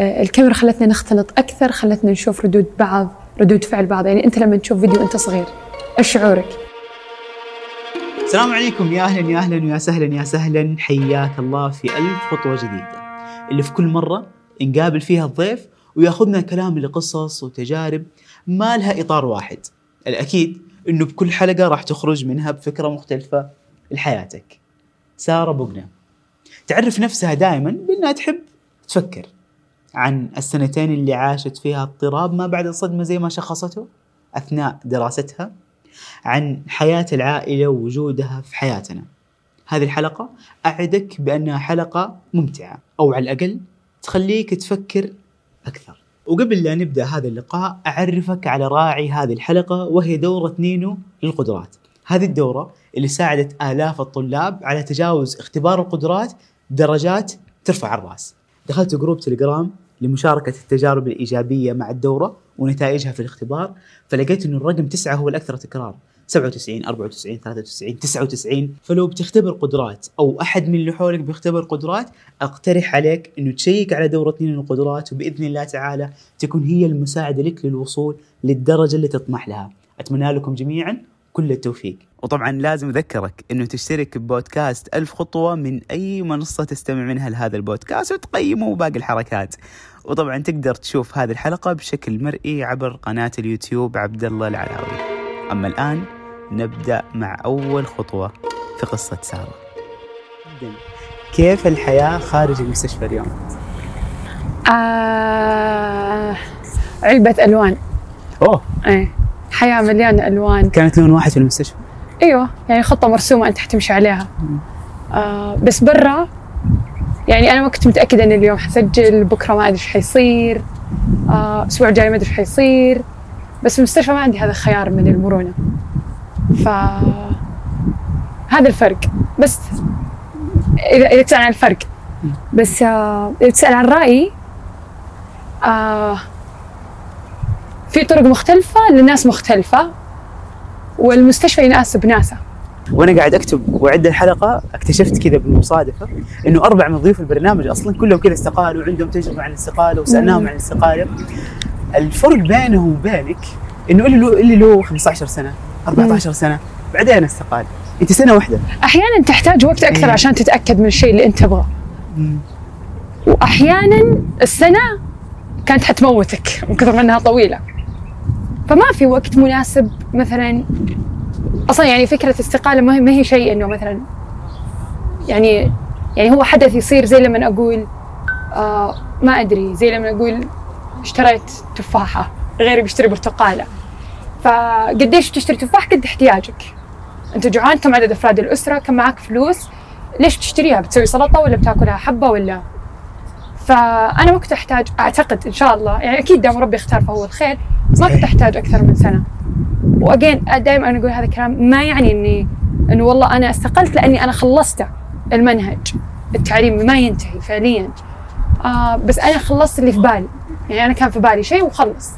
آه، الكاميرا خلتنا نختلط أكثر خلتنا نشوف ردود بعض ردود فعل بعض. يعني أنت لما تشوف فيديو انت صغير إيش شعورك؟ السلام عليكم. يا أهلا يا أهلا ويا سهلا يا سهلا. حياك الله في ألف خطوة جديدة. اللي في كل مرة نقابل فيها الضيف ويأخذنا كلام لقصص وتجارب ما لها إطار واحد. الأكيد إنه بكل حلقة راح تخرج منها بفكرة مختلفة لحياتك. سارة بوقنا. تعرف نفسها دائما بأنها تحب تفكر. عن السنتين اللي عاشت فيها اضطراب ما بعد الصدمه زي ما شخصته أثناء دراستها عن حياة العائلة ووجودها في حياتنا. هذه الحلقة أعدك بأنها حلقة ممتعة أو على الأقل تخليك تفكر أكثر. وقبل لا نبدأ هذا اللقاء أعرفك على راعي هذه الحلقة وهي دورة نينو للقدرات. هذه الدورة اللي ساعدت آلاف الطلاب على تجاوز اختبار القدرات درجات ترفع الرأس. دخلت group Telegram لمشاركة التجارب الإيجابية مع الدورة ونتائجها في الاختبار فلقيت أنه الرقم تسعة هو الأكثر تكرار. 97 94 93 99 فلو بتختبر قدرات أو أحد من اللي حولك بيختبر قدرات أقترح عليك إنه تشيك على دورة Nine القدرات وبإذن الله تعالى تكون هي المساعدة لك للوصول للدرجة اللي تطمح لها. أتمنى لكم جميعا كل التوفيق. وطبعا لازم أذكرك أنه تشترك ببودكاست ألف خطوة من أي منصة تستمع منها لهذا البودكاست وتقيمه باقي الحركات. وطبعا تقدر تشوف هذه الحلقة بشكل مرئي عبر قناة اليوتيوب عبد الله العلاوي. أما الآن نبدأ مع أول خطوة في قصة سارة. كيف الحياة خارج المستشفى اليوم؟ آه علبة ألوان. أوه. إيه. حياة مليانة ألوان. كانت لون واحد في المستشفى. أيوه يعني خطة مرسومة أنت حتمشي عليها. آه بس برا يعني أنا ما كنت متأكدة إن اليوم حسجل بكرة ما أدري إيش حيصير. آه الأسبوع الجاي ما أدري إيش حيصير. بس في المستشفى ما عندي هذا الخيار من المرونة. ف هذا الفرق. بس اذا إذا تسأل عن الفرق. بس آه إذا تسأل عن رأيي آه في طرق مختلفة لناس مختلفة والمستشفى يناسب ناسه. وأنا قاعد أكتب واعد الحلقة اكتشفت كذا بالمصادفة إنه أربع من ضيوف البرنامج أصلا كلهم كذا استقالوا وعندهم تجربة عن الاستقالة وسألناهم عن الاستقالة. الفرق بينه وبينك إنه اللي له اللي له 15 سنة 14 سنة بعدين استقال. أنت سنة واحدة. أحيانا تحتاج وقت أكثر إيه. عشان تتأكد من الشيء اللي أنت تبغاه. واحيانا السنة كانت حتموتك من كثر ما إنها طويلة. فما في وقت مناسب مثلا. أصلا يعني فكرة استقالة ما هي- شيء إنه مثلا يعني يعني هو حدث يصير زي لما أقول آه ما أدري زي لما أقول اشتريت تفاحة غيري بيشتري برتقالة. فقديش بتشتري تفاح؟ قد احتياجك. أنت جوعان كم عدد أفراد الأسرة؟ كم معك فلوس؟ ليش بتشتريها؟ بتسوي سلطة ولا بتاكلها حبة ولا؟ فأنا ما كنت أحتاج أعتقد إن شاء الله يعني أكيد دام ربي اختار فهو الخير ما كنت أحتاج أكثر من سنة. وأجين دائما أنا أقول هذا الكلام ما يعني إني إنه والله أنا استقلت لأني أنا خلصت المنهج. التعليمي ما ينتهي فعليا. آه بس أنا خلصت اللي في بالي. يعني أنا كان في بالي شيء وخلص.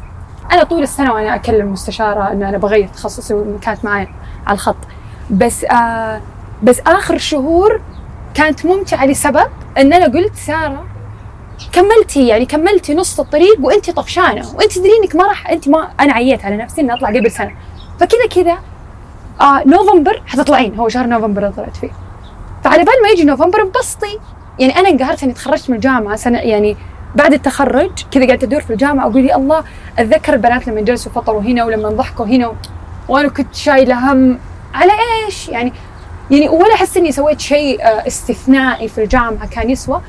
أنا طول السنة وأنا أكلم مستشارة إنه أنا بغير تخصصي وكانت معي على الخط. بس آه بس آخر شهور كانت ممتعة لسبب إن أنا قلت سارة كملتي يعني كملتي نص الطريق وانت طفشانة. وانت تدري انك ما راح انت ما أنا عييت على نفسي اني اطلع قبل سنة. فكذا كذا آه نوفمبر حتطلعين. هو شهر نوفمبر اللي طلعت فيه. فعلى بال ما يجي نوفمبر انبسطي. يعني أنا انقهرت إني تخرجت من الجامعة سنة يعني بعد التخرج كذا قاعدة أدور في الجامعة أقول يا الله أتذكر البنات لما جلسوا فطروا هنا ولما ضحكوا هنا و... وأنا كنت شايلة هم على إيش؟ يعني يعني ولا أحس إني سويت شيء آه، استثنائي في الجامعة كان يسوى.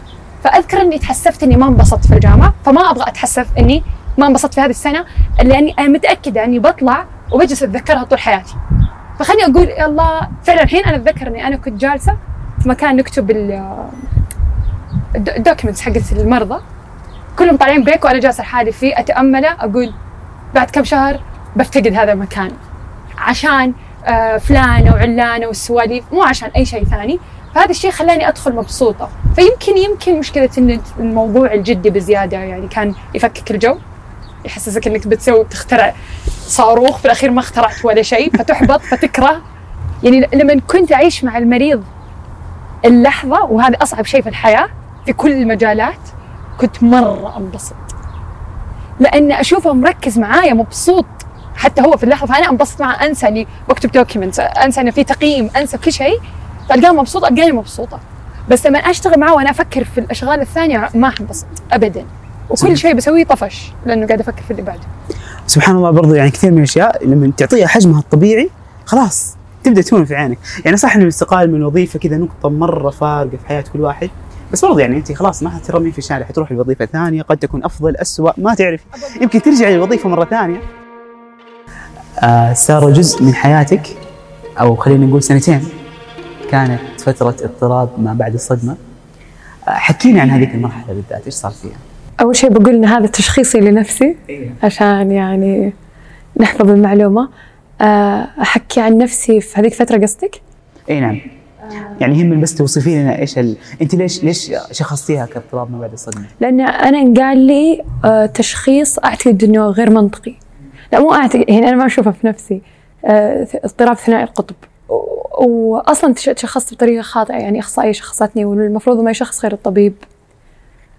فأذكر إني تحسفت إني ما انبسطت في الجامعة فما أبغى أتحسف إني ما انبسطت في هذه السنة لأني أنا متأكدة إني بطلع وبجلس أتذكرها طول حياتي. فخليني أقول يا الله فعلا الحين أنا أتذكر إني أنا كنت جالسة في مكان نكتب ال documents حقت المرضى. كلهم طالعين break وأنا جالسة لحالي فيه أتأمله أقول بعد كم شهر بفتقد هذا المكان. عشان آه، فلانة وعلانة والسواليف مو عشان أي شيء ثاني فهذا الشيء خلاني أدخل مبسوطة. فيمكن يمكن مشكلة إن الموضوع الجدي بزيادة يعني كان يفكك الجو يحسسك إنك بتسوي بتخترع صاروخ في الأخير ما اخترعت ولا شيء فتحبط فتكره. يعني لما كنت أعيش مع المريض اللحظة وهذا أصعب شيء في الحياة في كل المجالات كنت مرة أنبسط. لأن أشوفه مركز معايا مبسوط. حتى هو في اللحظة فانا أنبسط معه أنسى إني بكتب دوكيومنت أنسى إنه في تقييم أنسى كل شيء. فالقاه مبسوط ألقاني مبسوطة. بس لما أشتغل معه وأنا أفكر في الأشغال الثانية ما حنبسط ابدا. وكل شيء بسويه طفش لأنه قاعد أفكر في اللي بعده. سبحان الله برضو يعني كثير من الأشياء لما تعطيها حجمها الطبيعي خلاص تبدأ تهون في عينك. يعني صح ان الاستقاله من الوظيفه كذا نقطة مرة فارقة في حياة كل واحد بس برضو يعني أنت خلاص ما حترمي في الشارع حتروح لوظيفة ثانية قد تكون أفضل اسوء ما تعرف. يمكن ترجعي للوظيفة مرة ثانية. آه سارة جزء من حياتك أو خلينا نقول سنتين كانت فترة اضطراب ما بعد الصدمة. آه حكينا عن هذيك المرحلة بالذات إيش صار فيها؟ أول شيء بقول إن هذا تشخيصي لنفسي عشان يعني نحفظ المعلومة. آه، أحكي عن نفسي في هذيك الفترة قصدك؟ اي نعم. يعني يهمني بس توصفي لنا إيش ال... أنت ليش ليش شخصتيها كاضطراب ما بعد الصدمة؟ لأن أنا انقال لي آه، تشخيص اعتقد انه غير منطقي. لا مو اعتقد يعني أنا ما اشوفه في نفسي. آه، اضطراب ثنائي القطب. واصلا تش- تشخصت بطريقة خاطئة يعني أخصائية شخصتني والمفروض ما يشخص غير الطبيب.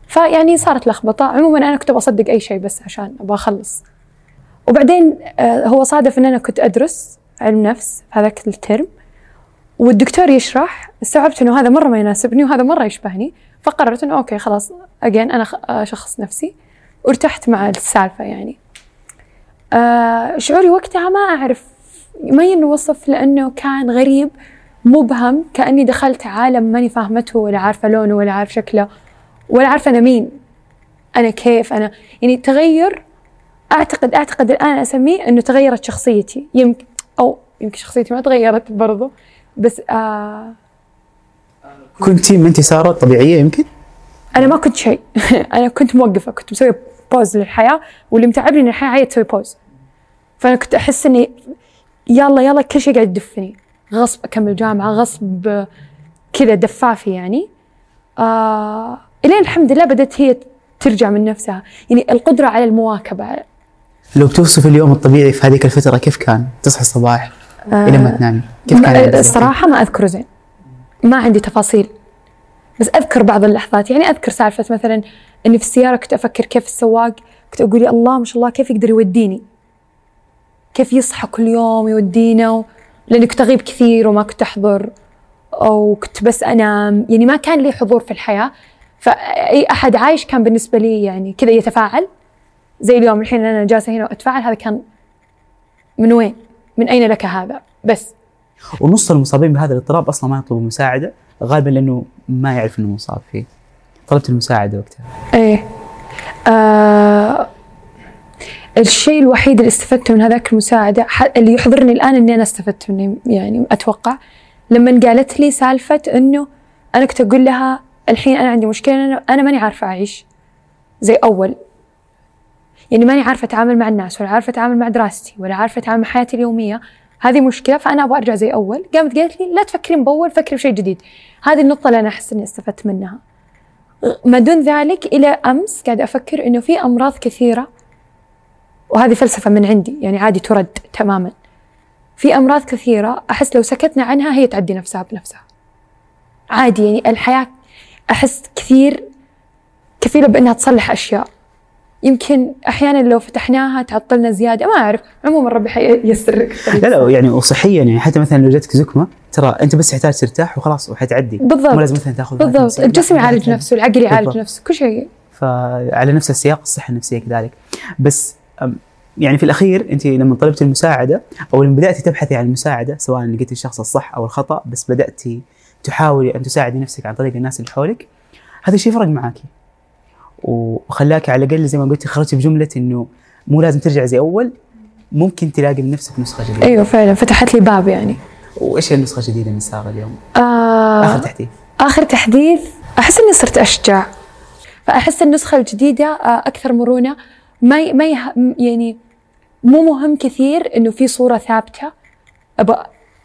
فيعني صارت لخبطة. عموما أنا كنت بصدق أي شيء بس عشان أبغى أخلص. وبعدين آه، هو صادف إن أنا كنت أدرس علم نفس هذاك الترم. والدكتور يشرح استوعبت إنه هذا مرة ما يناسبني وهذا مرة يشبهني. فقررت إنه okay خلاص again أنا اشخص نفسي. وارتحت مع السالفة يعني. آه شعوري وقتها ما أعرف ما ينوصف لأنه كان غريب مبهم كأني دخلت عالم ماني فاهمته ولا عارفة لونه ولا عارف شكله ولا عارفة أنا مين أنا كيف أنا يعني تغير أعتقد أعتقد الآن أسميه إنه تغيرت شخصيتي. يمكن أو يمكن شخصيتي ما تغيرت برضو بس آه كنتي ما انت ساره طبيعية يمكن؟ أنا ما كنت شيء. أنا كنت موقفة كنت مسوية بوز للحياة واللي متعبني إن الحياة هي تسوي بوز فأنا كنت أحس إني يلا يلا كل شيء قاعد يدفني. غصب أكمل جامعة غصب كذا دفافي يعني. آه إلين الحمد لله بدأت هي ترجع من نفسها. يعني القدرة على المواكبة. لو بتوصف اليوم الطبيعي في هذيك الفترة كيف كان؟ تصحى الصباح إلى ما تنامي. كيف كان؟ الصراحة ما أذكره زين. ما عندي تفاصيل. بس أذكر بعض اللحظات. يعني أذكر سالفة مثلا إني في السيارة كنت أفكر كيف السواق كنت أقول يا الله ما شاء الله كيف يقدر يوديني. كيف يصحى كل يوم يودينا و... لأني كنت أغيب كثير وما كنت أحضر أو كنت بس أنام. يعني ما كان لي حضور في الحياة. فأي أحد عايش كان بالنسبة لي يعني كذا يتفاعل. زي اليوم الحين أنا جالسة هنا وأتفاعل هذا كان من وين؟ من أين لك هذا؟ بس. ونص المصابين بهذا الاضطراب أصلا ما يطلبوا مساعدة غالبا لأنه ما يعرف إنه مصاب فيه. طلبت المساعدة وقتها. إيه. آه الشيء الوحيد اللي استفدته من هذاك المساعدة اللي يحضرني الآن إني أنا استفدت منه يعني أتوقع. لما قالت لي سالفة إنه أنا كنت أقول لها الحين أنا عندي مشكلة أنا, أنا ماني عارفة أعيش زي أول. يعني ماني عارفة أتعامل مع الناس ولا عارفة أتعامل مع دراستي ولا عارفة أتعامل مع حياتي اليومية. هذه مشكلة فأنا أبغى أرجع زي أول. قامت قالت لي لا تفكرين بأول فكري بشيء جديد. هذه النقطة اللي أنا أحس إني استفدت منها. ما دون ذلك إلى أمس قاعد أفكر إنه في أمراض كثيرة وهذه فلسفة من عندي يعني عادي ترد تماما في أمراض كثيرة أحس لو سكتنا عنها هي تعدي نفسها بنفسها عادي يعني الحياة أحس كثير كفيلة بأنها تصلح أشياء يمكن أحيانا لو فتحناها تعطلنا زيادة ما أعرف عموما ربي الطريق. لا لا يعني وصحيا يعني حتى مثلا لو جاتك زكمة ترى أنت بس تحتاج ترتاح وخلاص وحتعدي بالضبط. مو لازم مثلا تأخذ بالضبط الجسم يعالج. نفسه العقل يعالج. نفسه كل شيء فعلى نفس السياق الصحة النفسية كذلك بس يعني في الأخير أنت لما طلبت المساعدة أو لما بدأتي تبحثي عن المساعدة سواء لقيتي الشخص الصح أو الخطأ بس بدأتي تحاولي أن تساعدي نفسك عن طريق الناس اللي حولك هذا الشيء فرق معاكي. وخلاك على الأقل زي ما قلتي خرجتي بجملة إنه مو لازم ترجع زي أول ممكن تلاقي من نفسك نسخة جديدة. أيوه فعلا. فتحت لي باب يعني. وإيش هي النسخة الجديدة من ساره اليوم؟ آه آخر تحديث. آخر تحديث أحس إني صرت أشجع. فأحس النسخة الجديدة آه، أكثر مرونة. ما ما يعني مو مهم كثير إنه في صورة ثابتة أبى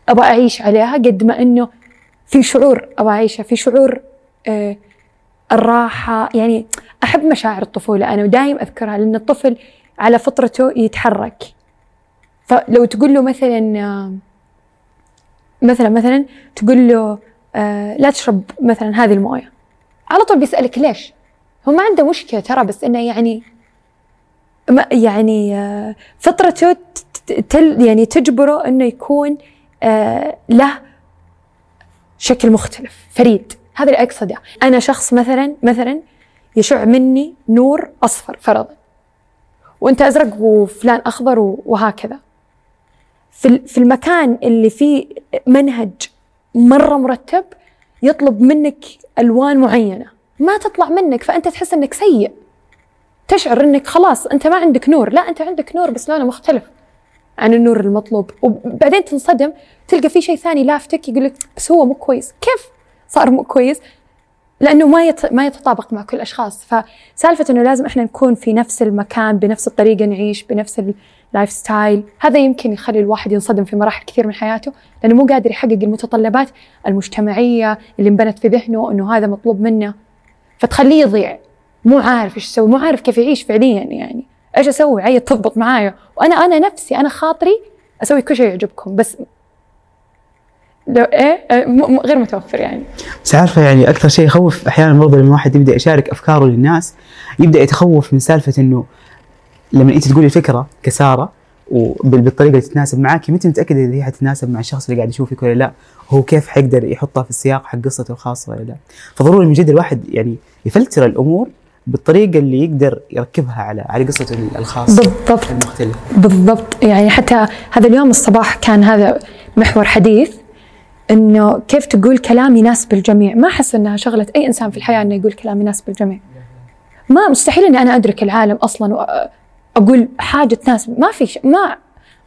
أبى أعيش عليها قد ما إنه في شعور أبى أعيشه في شعور آه الراحة. يعني أحب مشاعر الطفولة أنا ودايم أذكرها لأن الطفل على فطرته يتحرك. فلو تقول له مثلا آه، مثلا مثلا تقول له آه لا تشرب مثلا هذه الموية. على طول بيسألك ليش؟ هو ما عنده مشكلة ترى بس إنه يعني يعني آه، فطرته ت- تل يعني تجبره إنه يكون آه، له شكل مختلف فريد. هذا اللي أقصده. أنا شخص مثلا مثلا يشع مني نور أصفر فرضا. وأنت أزرق وفلان أخضر وهكذا. في في المكان اللي فيه منهج مرة مرتب يطلب منك ألوان معينة. ما تطلع منك فأنت تحس إنك سيء. تشعر إنك خلاص أنت ما عندك نور. لا أنت عندك نور بس لونه مختلف عن النور المطلوب. وبعدين تنصدم تلقى في شيء ثاني لافتك يقول لك بس هو مو كويس. كيف صار مو كويس؟ لأنه ما يت... ما يتطابق مع كل الاشخاص فسالفة إنه لازم إحنا نكون في نفس المكان بنفس الطريقة نعيش بنفس ال lifestyle هذا يمكن يخلي الواحد ينصدم في مراحل كثير من حياته لأنه مو قادر يحقق المتطلبات المجتمعية اللي انبنت في ذهنه إنه هذا مطلوب منه. فتخليه يضيع. مو عارف إيش يسوي مو عارف كيف يعيش فعليا يعني. إيش أسوي؟ عيد تضبط معايا. وأنا أنا نفسي أنا خاطري أسوي كل شيء يعجبكم بس لو إيه م- غير متوفر يعني. بس عارفة يعني أكثر شيء يخوف أحيانا برضه لما الواحد يبدأ يشارك أفكاره للناس يبدأ يتخوف من سالفة إنه لما أنت تقولي فكره كسارة وبالطريقه اللي تتناسب معك متى متأكد إذا هي حتتناسب مع الشخص اللي قاعد يشوفك ولا لا؟ هو كيف حيقدر يحطها في السياق حق قصته الخاصة ولا لا؟ فضروري من جد الواحد يعني يفلتر الأمور بالطريقة اللي يقدر يركبها على على قصته الخاصه بالضبط. المختلفه بالضبط. يعني حتى هذا اليوم الصباح كان هذا محور حديث إنه كيف تقول كلام يناسب الجميع. ما أحس إنها شغله أي إنسان في الحياة إنه يقول كلام يناسب الجميع. ما مستحيل إني أنا أدرك العالم أصلا واقول حاجة تناسب ما في ش... ما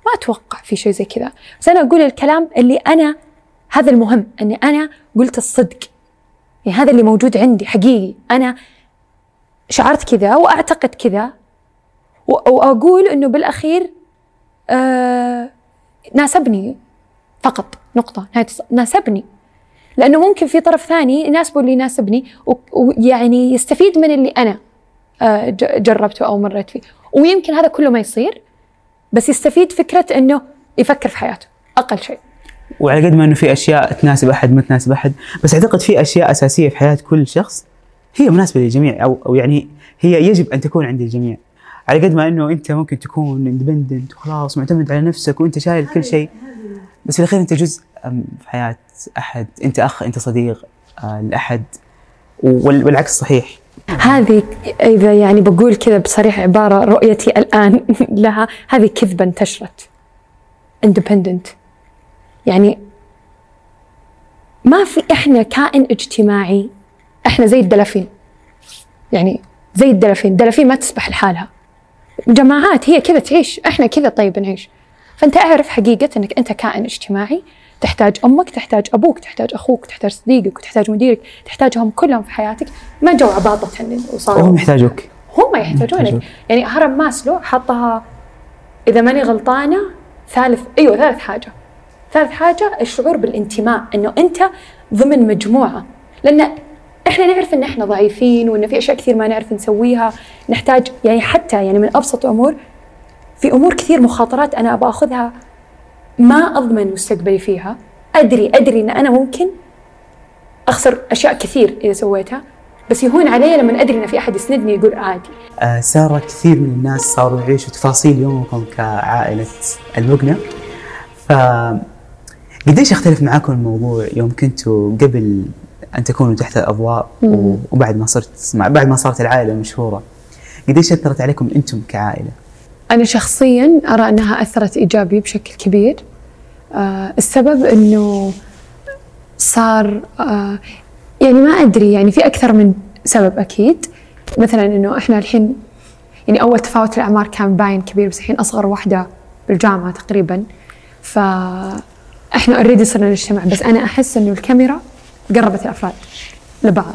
ما أتوقع في شيء زي كذا. بس أنا أقول الكلام اللي أنا هذا المهم إني أنا قلت الصدق. يعني هذا اللي موجود عندي حقيقي. أنا شعرت كذا واعتقد كذا. واقول إنه بالأخير آه ناسبني فقط نقطة نهاية ناسبني. لأنه ممكن في طرف ثاني يناسبه اللي يناسبني ويعني يستفيد من اللي أنا آه، جربته أو مريت فيه. ويمكن هذا كله ما يصير بس يستفيد فكرة أنه يفكر في حياته أقل شيء. وعلى قد ما إنه في أشياء تناسب أحد ما تناسب أحد بس أعتقد في أشياء أساسية في حياة كل شخص هي مناسبة للجميع أو أو يعني هي يجب أن تكون عند الجميع. على قد ما إنه أنت ممكن تكون اندبندنت وخلاص معتمد على نفسك وأنت شايل كل شيء بس في الأخير أنت جزء في حياة أحد. أنت أخ أنت صديق آه، لأحد. وال- والعكس صحيح. هذه إذا يعني بقول كذا بصريح عبارة رؤيتي الآن لها هذه كذبة انتشرت independent. يعني ما في إحنا كائن اجتماعي إحنا زي الدلافين. يعني زي الدلافين. الدلافين ما تسبح لحالها. جماعات هي كذا تعيش. إحنا كذا طيب نعيش. فأنت أعرف حقيقة أنك أنت كائن اجتماعي. تحتاج أمك تحتاج أبوك تحتاج أخوك تحتاج صديقك وتحتاج مديرك تحتاجهم كلهم في حياتك. ما جو عباطة وصاروا وهم يحتاجوك. هم يحتاجونك. يحتاجون. يعني هرم ماسلو حطها. إذا ماني غلطانة ثالث أيوه ثالث حاجة. ثالث حاجة الشعور بالانتماء. إنه أنت ضمن مجموعة. لأن إحنا نعرف إن إحنا ضعيفين وإن في أشياء كثير ما نعرف نسويها. نحتاج يعني حتى يعني من أبسط أمور في أمور كثير مخاطرات أنا أبغى أخذها ما أضمن مستقبلي فيها. أدري أدري إن أنا ممكن أخسر أشياء كثير إذا سويتها بس يهون علي لما أدري إن في أحد يسندني يقول عادي. آه، سارة كثير من الناس صاروا يعيشوا تفاصيل يومكم كعائلة المقنع. ف قديش يختلف معاكم الموضوع يوم كنتوا قبل أن تكونوا تحت الاضواء وبعد ما صرت بعد ما صارت العائلة مشهوره قديش أثرت عليكم أنتم كعائلة؟ أنا شخصيا أرى أنها أثرت إيجابي بشكل كبير. آه السبب أنه صار آه يعني ما أدري يعني في أكثر من سبب أكيد. مثلا أنه إحنا الحين يعني أول تفاوت الأعمار كان باين كبير بس الحين أصغر واحدة بالجامعة تقريبا. فإحنا اوريدي صرنا نجتمع بس أنا أحس أنه الكاميرا قربت الأفراد لبعض.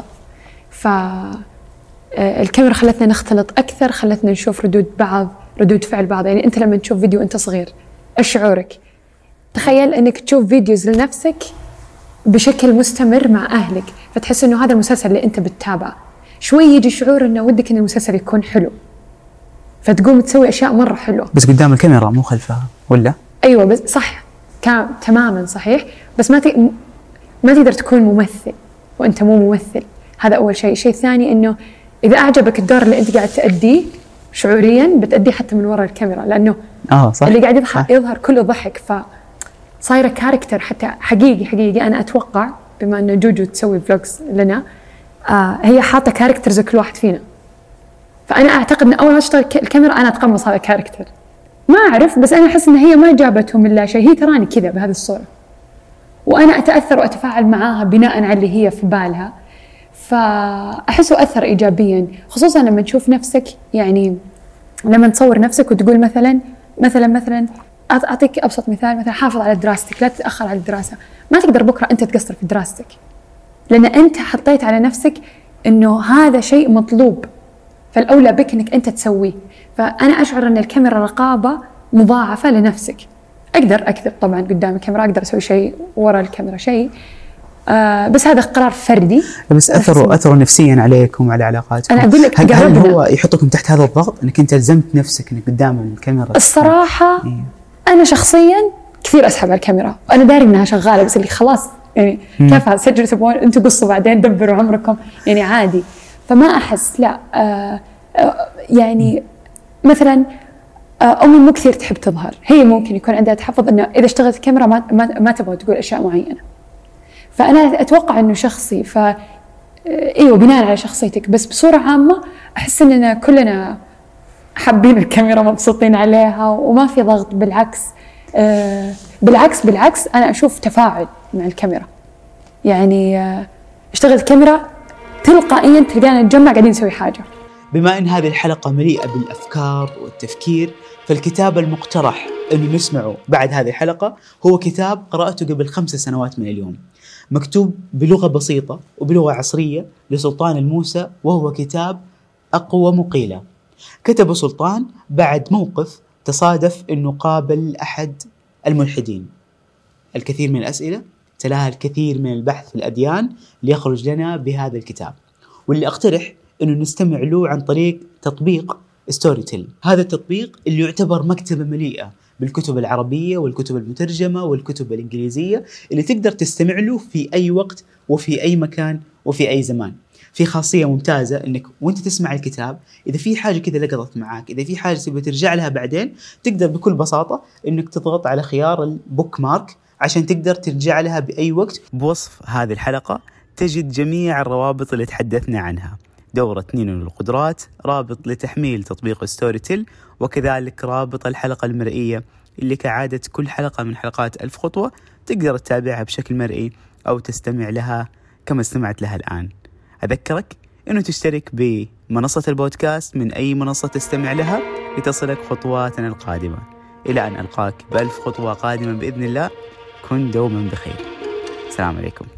ف آه، الكاميرا خلتنا نختلط أكثر خلتنا نشوف ردود بعض ردود فعل بعض. يعني أنت لما تشوف فيديو انت صغير إيش شعورك؟ تخيل إنك تشوف فيديوز لنفسك بشكل مستمر مع أهلك فتحس إنه هذا المسلسل اللي أنت بتتابعه. شوي يجي شعور إنه ودك إن المسلسل يكون حلو فتقوم تسوي أشياء مرة حلوة. بس قدام الكاميرا مو خلفها ولا؟ أيوه بس صح تماما صحيح بس ما ت... ما تقدر تكون ممثل وأنت مو ممثل. هذا أول شيء. الشيء الثاني إنه إذا أعجبك الدور اللي أنت قاعد تأديه شعوريا بتأديه حتى من وراء الكاميرا لأنه آه صح. اللي قاعد يضحك يظهر كله ضحك. ف صايره character حتى حقيقي حقيقي. أنا أتوقع بما إنه جوجو تسوي vlogs لنا آه هي حاطة characters كل واحد فينا. فأنا أعتقد ان أول ما اشتغل الكاميرا أنا أتقمص هذا ال character ما أعرف بس أنا أحس إن هي ما جابته من لا شيء. هي تراني كذا بهذه الصورة. وأنا أتأثر وأتفاعل معاها بناء على اللي هي في بالها. فأحسه أثر ايجابيا خصوصا لما تشوف نفسك يعني لما تصور نفسك وتقول مثلا مثلا مثلا أعطيك أبسط مثال مثلا حافظ على دراستك لا تتأخر على الدراسة. ما تقدر بكرة أنت تقصر في دراستك لأن أنت حطيت على نفسك إنه هذا شيء مطلوب. فالأولى بك إنك أنت تسويه. فأنا أشعر إن الكاميرا رقابة مضاعفة لنفسك. أقدر أكذب. طبعا قدام الكاميرا أقدر أسوي شيء ورا الكاميرا شيء. آه بس هذا قرار فردي. بس اثره اثره نفسيا عليكم وعلى علاقاتكم. أنا أقول لك هل, هل هو يحطكم تحت هذا الضغط إنك أنت ألزمت نفسك إنك قدام الكاميرا؟ الصراحة إيه؟ أنا شخصيا كثير أسحب على الكاميرا. وأنا داري إنها شغالة بس اللي خلاص يعني كيف سجلوا تبغون أنتم قصوا بعدين دبروا عمركم. يعني عادي. فما أحس لا. آه آه يعني مثلا أمي مو كثير تحب تظهر. هي ممكن يكون عندها تحفظ إنه إذا اشتغلت كاميرا ما ما, ما تبغى تقول أشياء معينة. فأنا أتوقع إنه شخصي ف آه، إيوه بناء على شخصيتك. بس بصورة عامة أحس اننا كلنا حابين الكاميرا مبسوطين عليها وما في ضغط. بالعكس آه بالعكس بالعكس أنا أشوف تفاعل مع الكاميرا. يعني آه اشتغلت كاميرا تلقائيا تلقانا نتجمع قاعدين نسوي حاجة. بما إن هذه الحلقة مليئة بالأفكار والتفكير فالكتاب المقترح إنه نسمعه بعد هذه الحلقة هو كتاب قرأته قبل خمس سنوات من اليوم. مكتوب بلغة بسيطة وبلغة عصرية لسلطان الموسى وهو كتاب أقوى مقيلة. كتبه سلطان بعد موقف تصادف إنه قابل أحد الملحدين. الكثير من الأسئلة تلاها الكثير من البحث في الأديان ليخرج لنا بهذا الكتاب. واللي أقترح إنه نستمع له عن طريق تطبيق ستوري تيل هذا التطبيق اللي يعتبر مكتبة مليئة بالكتب العربية والكتب المترجمة والكتب الإنجليزية اللي تقدر تستمع له في أي وقت وفي أي مكان وفي أي زمان. في خاصية ممتازة إنك وأنت تسمع الكتاب إذا في حاجة كذا لقطت معاك إذا في حاجة تبغى ترجع لها بعدين تقدر بكل بساطة إنك تضغط على خيار ال bookmark عشان تقدر ترجع لها بأي وقت. بوصف هذه الحلقة تجد جميع الروابط اللي تحدثنا عنها. دورة نينو للقدرات رابط لتحميل تطبيق ستوري تيل وكذلك رابط الحلقة المرئية اللي كعادة كل حلقة من حلقات ألف خطوة تقدر تتابعها بشكل مرئي أو تستمع لها كما استمعت لها الآن. أذكرك أنه تشترك بمنصة البودكاست من أي منصة تستمع لها لتصلك خطواتنا القادمة. إلى أن ألقاك بألف خطوة قادمة بإذن الله كن دوما بخير. السلام عليكم.